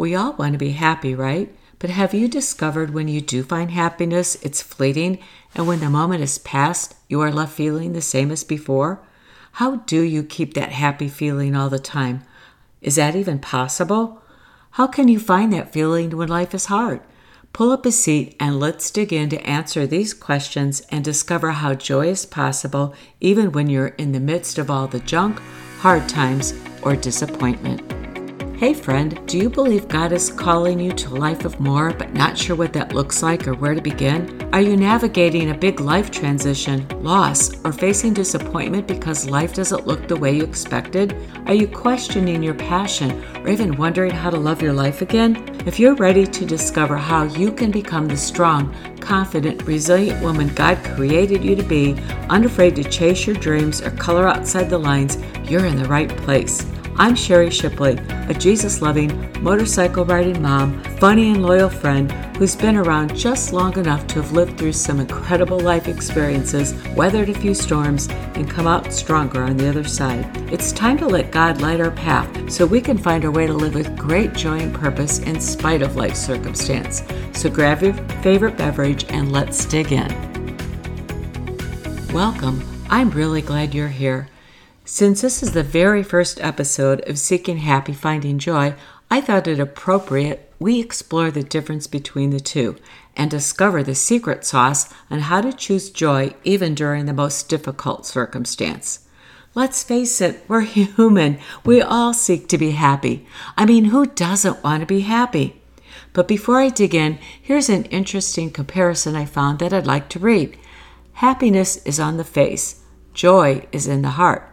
We all want to be happy, right? But have you discovered when you do find happiness, it's fleeting, and when the moment is past, you are left feeling the same as before? How do you keep that happy feeling all the time? Is that even possible? How can you find that feeling when life is hard? Pull up a seat and let's dig in to answer these questions and discover how joy is possible even when you're in the midst of all the junk, hard times, or disappointment. Hey, friend, do you believe God is calling you to a life of more, but not sure what that looks like or where to begin? Are you navigating a big life transition, loss, or facing disappointment because life doesn't look the way you expected? Are you questioning your passion or even wondering how to love your life again? If you're ready to discover how you can become the strong, confident, resilient woman God created you to be, unafraid to chase your dreams or color outside the lines, you're in the right place. I'm Sherry Shipley, a Jesus loving, motorcycle riding mom, funny and loyal friend who's been around just long enough to have lived through some incredible life experiences, weathered a few storms, and come out stronger on the other side. It's time to let God light our path so we can find our way to live with great joy and purpose in spite of life's circumstance. So grab your favorite beverage and let's dig in. Welcome. I'm really glad you're here. Since this is the very first episode of Seeking Happy Finding Joy, I thought it appropriate we explore the difference between the two and discover the secret sauce on how to choose joy even during the most difficult circumstance. Let's face it, we're human. We all seek to be happy. I mean, who doesn't want to be happy? But before I dig in, here's an interesting comparison I found that I'd like to read. Happiness is on the face, joy is in the heart.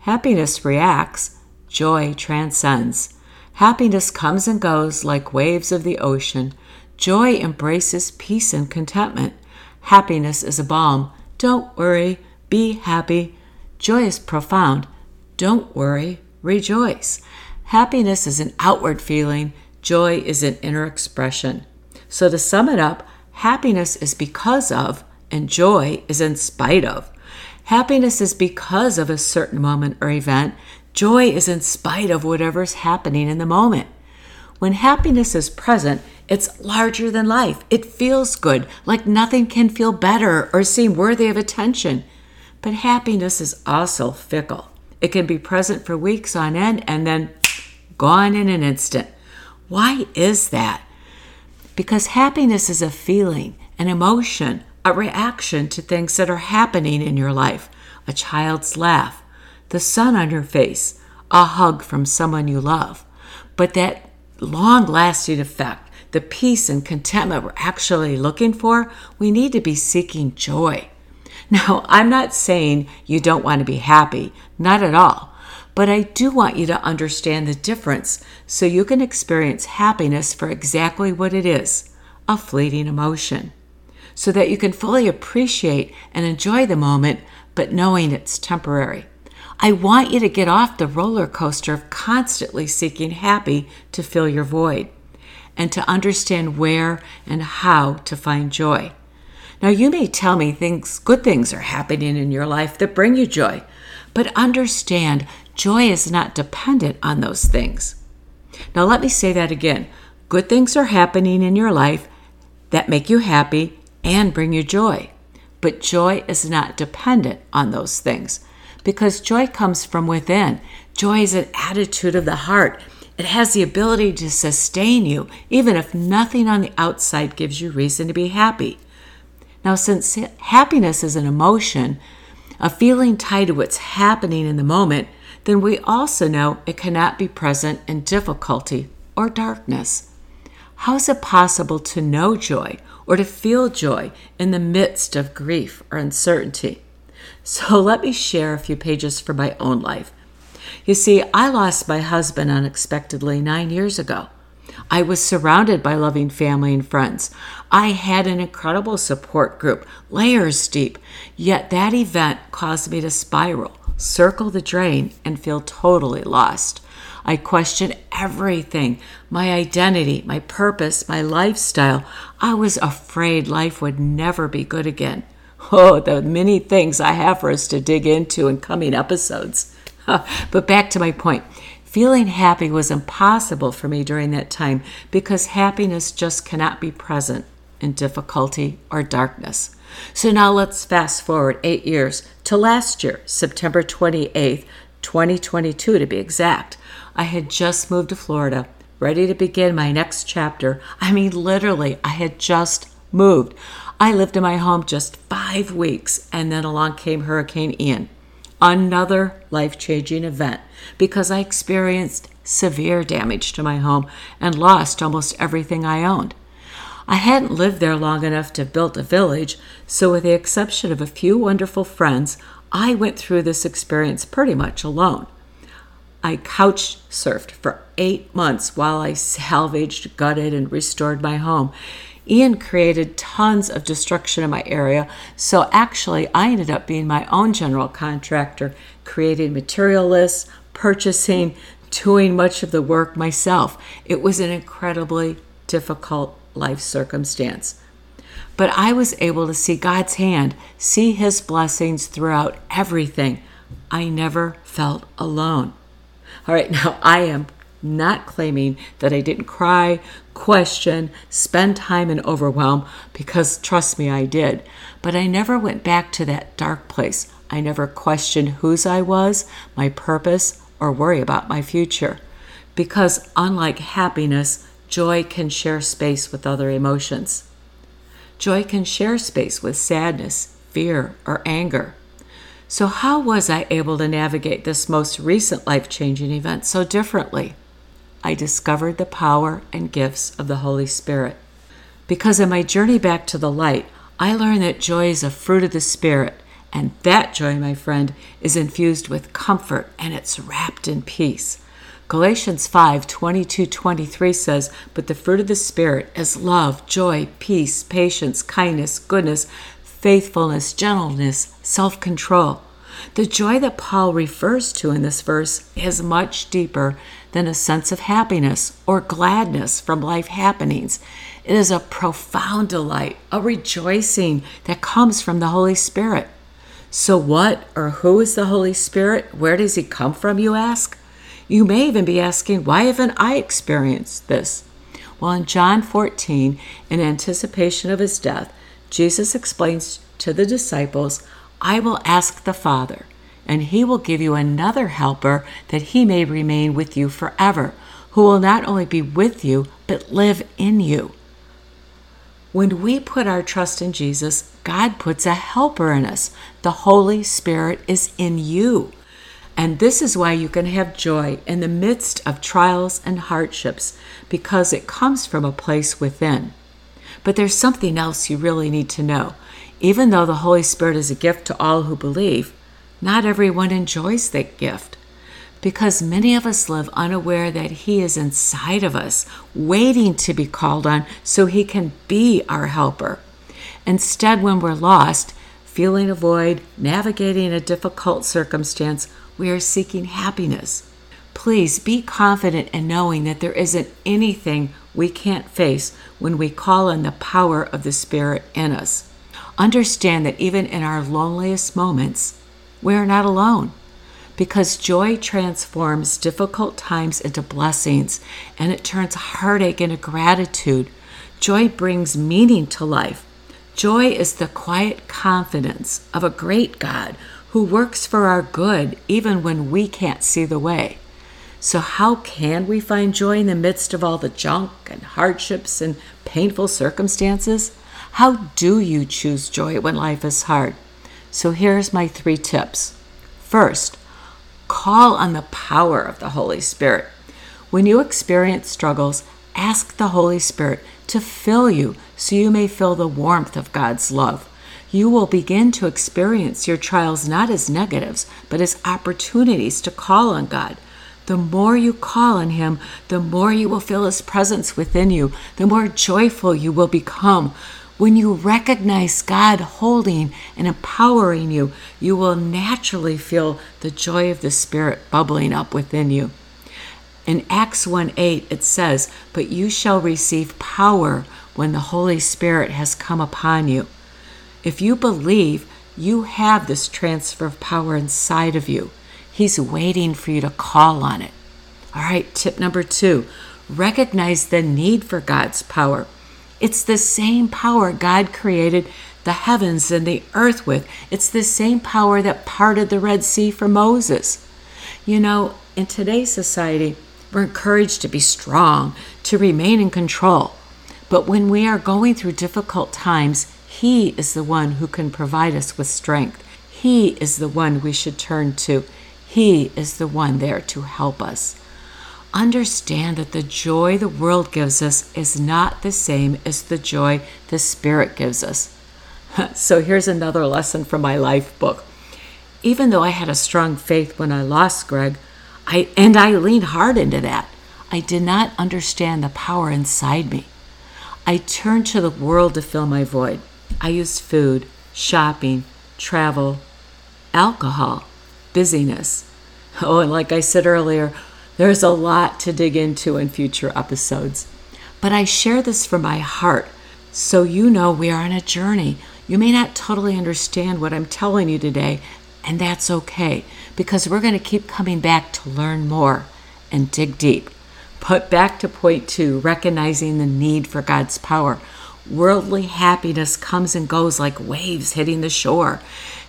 Happiness reacts, joy transcends. Happiness comes and goes like waves of the ocean. Joy embraces peace and contentment. Happiness is a balm. Don't worry, be happy. Joy is profound. Don't worry, rejoice. Happiness is an outward feeling, joy is an inner expression. So, to sum it up, happiness is because of, and joy is in spite of. Happiness is because of a certain moment or event. Joy is in spite of whatever's happening in the moment. When happiness is present, it's larger than life. It feels good, like nothing can feel better or seem worthy of attention. But happiness is also fickle. It can be present for weeks on end and then gone in an instant. Why is that? Because happiness is a feeling, an emotion, a reaction to things that are happening in your life a child's laugh, the sun on your face, a hug from someone you love. But that long lasting effect, the peace and contentment we're actually looking for, we need to be seeking joy. Now, I'm not saying you don't want to be happy, not at all. But I do want you to understand the difference so you can experience happiness for exactly what it is a fleeting emotion so that you can fully appreciate and enjoy the moment, but knowing it's temporary. I want you to get off the roller coaster of constantly seeking happy to fill your void and to understand where and how to find joy. Now, you may tell me things, good things are happening in your life that bring you joy, but understand joy is not dependent on those things. Now, let me say that again. Good things are happening in your life that make you happy and bring you joy. But joy is not dependent on those things because joy comes from within. Joy is an attitude of the heart. It has the ability to sustain you, even if nothing on the outside gives you reason to be happy. Now, since happiness is an emotion, a feeling tied to what's happening in the moment, then we also know it cannot be present in difficulty or darkness. How is it possible to know joy or to feel joy in the midst of grief or uncertainty. So let me share a few pages from my own life. You see, I lost my husband unexpectedly nine years ago. I was surrounded by loving family and friends. I had an incredible support group, layers deep, yet that event caused me to spiral, circle the drain, and feel totally lost. I questioned everything my identity, my purpose, my lifestyle. I was afraid life would never be good again. Oh, the many things I have for us to dig into in coming episodes. but back to my point Feeling happy was impossible for me during that time because happiness just cannot be present in difficulty or darkness. So now let's fast forward eight years to last year, September 28th, 2022 to be exact. I had just moved to Florida, ready to begin my next chapter. I mean, literally, I had just moved. I lived in my home just five weeks, and then along came Hurricane Ian. Another life changing event because I experienced severe damage to my home and lost almost everything I owned. I hadn't lived there long enough to build a village, so with the exception of a few wonderful friends, I went through this experience pretty much alone. I couch surfed for eight months while I salvaged, gutted, and restored my home. Ian created tons of destruction in my area, so actually, I ended up being my own general contractor, creating material lists, purchasing, doing much of the work myself. It was an incredibly difficult life circumstance. But I was able to see God's hand, see His blessings throughout everything. I never felt alone. All right, now I am not claiming that I didn't cry, question, spend time in overwhelm, because trust me, I did. But I never went back to that dark place. I never questioned whose I was, my purpose, or worry about my future. Because unlike happiness, joy can share space with other emotions. Joy can share space with sadness, fear, or anger. So, how was I able to navigate this most recent life changing event so differently? I discovered the power and gifts of the Holy Spirit. Because in my journey back to the light, I learned that joy is a fruit of the Spirit, and that joy, my friend, is infused with comfort and it's wrapped in peace. Galatians 5 22 23 says, But the fruit of the Spirit is love, joy, peace, patience, kindness, goodness, faithfulness, gentleness, self control. The joy that Paul refers to in this verse is much deeper than a sense of happiness or gladness from life happenings. It is a profound delight, a rejoicing that comes from the Holy Spirit. So, what or who is the Holy Spirit? Where does he come from, you ask? You may even be asking, why haven't I experienced this? Well, in John 14, in anticipation of his death, Jesus explains to the disciples, I will ask the Father, and he will give you another helper that he may remain with you forever, who will not only be with you, but live in you. When we put our trust in Jesus, God puts a helper in us. The Holy Spirit is in you. And this is why you can have joy in the midst of trials and hardships, because it comes from a place within. But there's something else you really need to know. Even though the Holy Spirit is a gift to all who believe, not everyone enjoys that gift because many of us live unaware that He is inside of us, waiting to be called on so He can be our helper. Instead, when we're lost, feeling a void, navigating a difficult circumstance, we are seeking happiness. Please be confident in knowing that there isn't anything we can't face when we call on the power of the Spirit in us. Understand that even in our loneliest moments, we are not alone because joy transforms difficult times into blessings and it turns heartache into gratitude. Joy brings meaning to life. Joy is the quiet confidence of a great God who works for our good even when we can't see the way. So, how can we find joy in the midst of all the junk and hardships and painful circumstances? How do you choose joy when life is hard? So, here's my three tips. First, call on the power of the Holy Spirit. When you experience struggles, ask the Holy Spirit to fill you so you may feel the warmth of God's love. You will begin to experience your trials not as negatives, but as opportunities to call on God. The more you call on Him, the more you will feel His presence within you, the more joyful you will become. When you recognize God holding and empowering you, you will naturally feel the joy of the Spirit bubbling up within you. In Acts 1 8, it says, But you shall receive power when the Holy Spirit has come upon you. If you believe, you have this transfer of power inside of you. He's waiting for you to call on it. All right, tip number two recognize the need for God's power. It's the same power God created the heavens and the earth with. It's the same power that parted the Red Sea for Moses. You know, in today's society, we're encouraged to be strong, to remain in control. But when we are going through difficult times, He is the one who can provide us with strength. He is the one we should turn to. He is the one there to help us. Understand that the joy the world gives us is not the same as the joy the Spirit gives us. so here's another lesson from my life book. Even though I had a strong faith when I lost Greg, I, and I leaned hard into that, I did not understand the power inside me. I turned to the world to fill my void. I used food, shopping, travel, alcohol, busyness. Oh, and like I said earlier, there's a lot to dig into in future episodes. But I share this from my heart so you know we are on a journey. You may not totally understand what I'm telling you today, and that's okay because we're going to keep coming back to learn more and dig deep. But back to point two recognizing the need for God's power. Worldly happiness comes and goes like waves hitting the shore.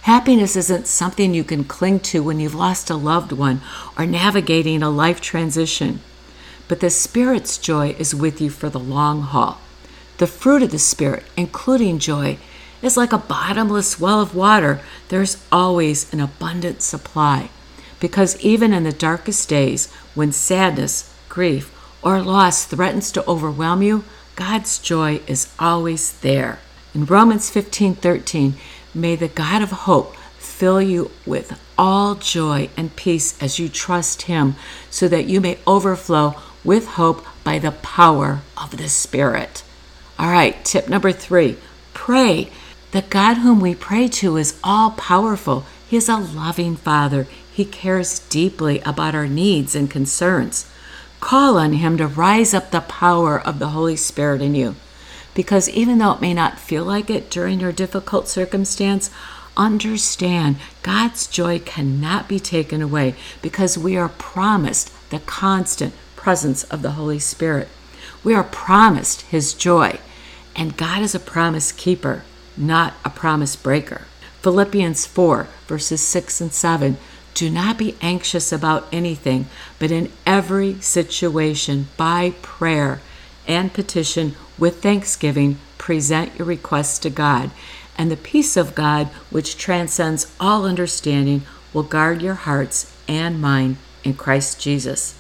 Happiness isn't something you can cling to when you've lost a loved one or navigating a life transition. But the Spirit's joy is with you for the long haul. The fruit of the Spirit, including joy, is like a bottomless well of water. There's always an abundant supply. Because even in the darkest days, when sadness, grief, or loss threatens to overwhelm you, God's joy is always there. In Romans 15:13, May the God of hope fill you with all joy and peace as you trust Him, so that you may overflow with hope by the power of the Spirit. All right, tip number three pray. The God whom we pray to is all powerful. He is a loving Father. He cares deeply about our needs and concerns. Call on Him to rise up the power of the Holy Spirit in you. Because even though it may not feel like it during your difficult circumstance, understand God's joy cannot be taken away because we are promised the constant presence of the Holy Spirit. We are promised His joy, and God is a promise keeper, not a promise breaker. Philippians 4, verses 6 and 7 Do not be anxious about anything, but in every situation, by prayer and petition, with thanksgiving, present your requests to God, and the peace of God, which transcends all understanding, will guard your hearts and mind in Christ Jesus.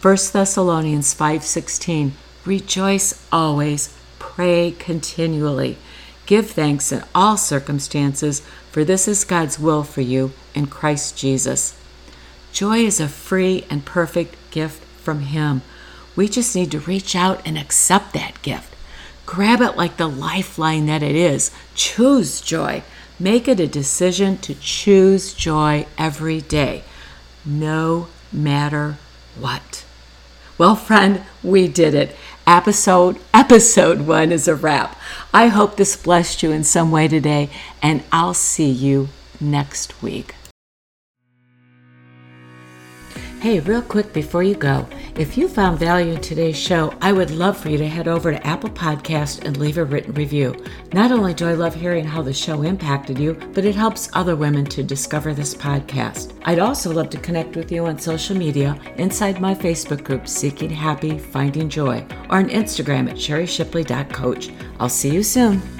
1 Thessalonians 5:16 Rejoice always, pray continually. Give thanks in all circumstances, for this is God's will for you in Christ Jesus. Joy is a free and perfect gift from Him. We just need to reach out and accept that gift. Grab it like the lifeline that it is. Choose joy. Make it a decision to choose joy every day, no matter what. Well, friend, we did it. Episode episode 1 is a wrap. I hope this blessed you in some way today, and I'll see you next week. Hey, real quick before you go, if you found value in today's show, I would love for you to head over to Apple Podcast and leave a written review. Not only do I love hearing how the show impacted you, but it helps other women to discover this podcast. I'd also love to connect with you on social media inside my Facebook group, Seeking Happy, Finding Joy, or on Instagram at sherryshipley.coach. I'll see you soon.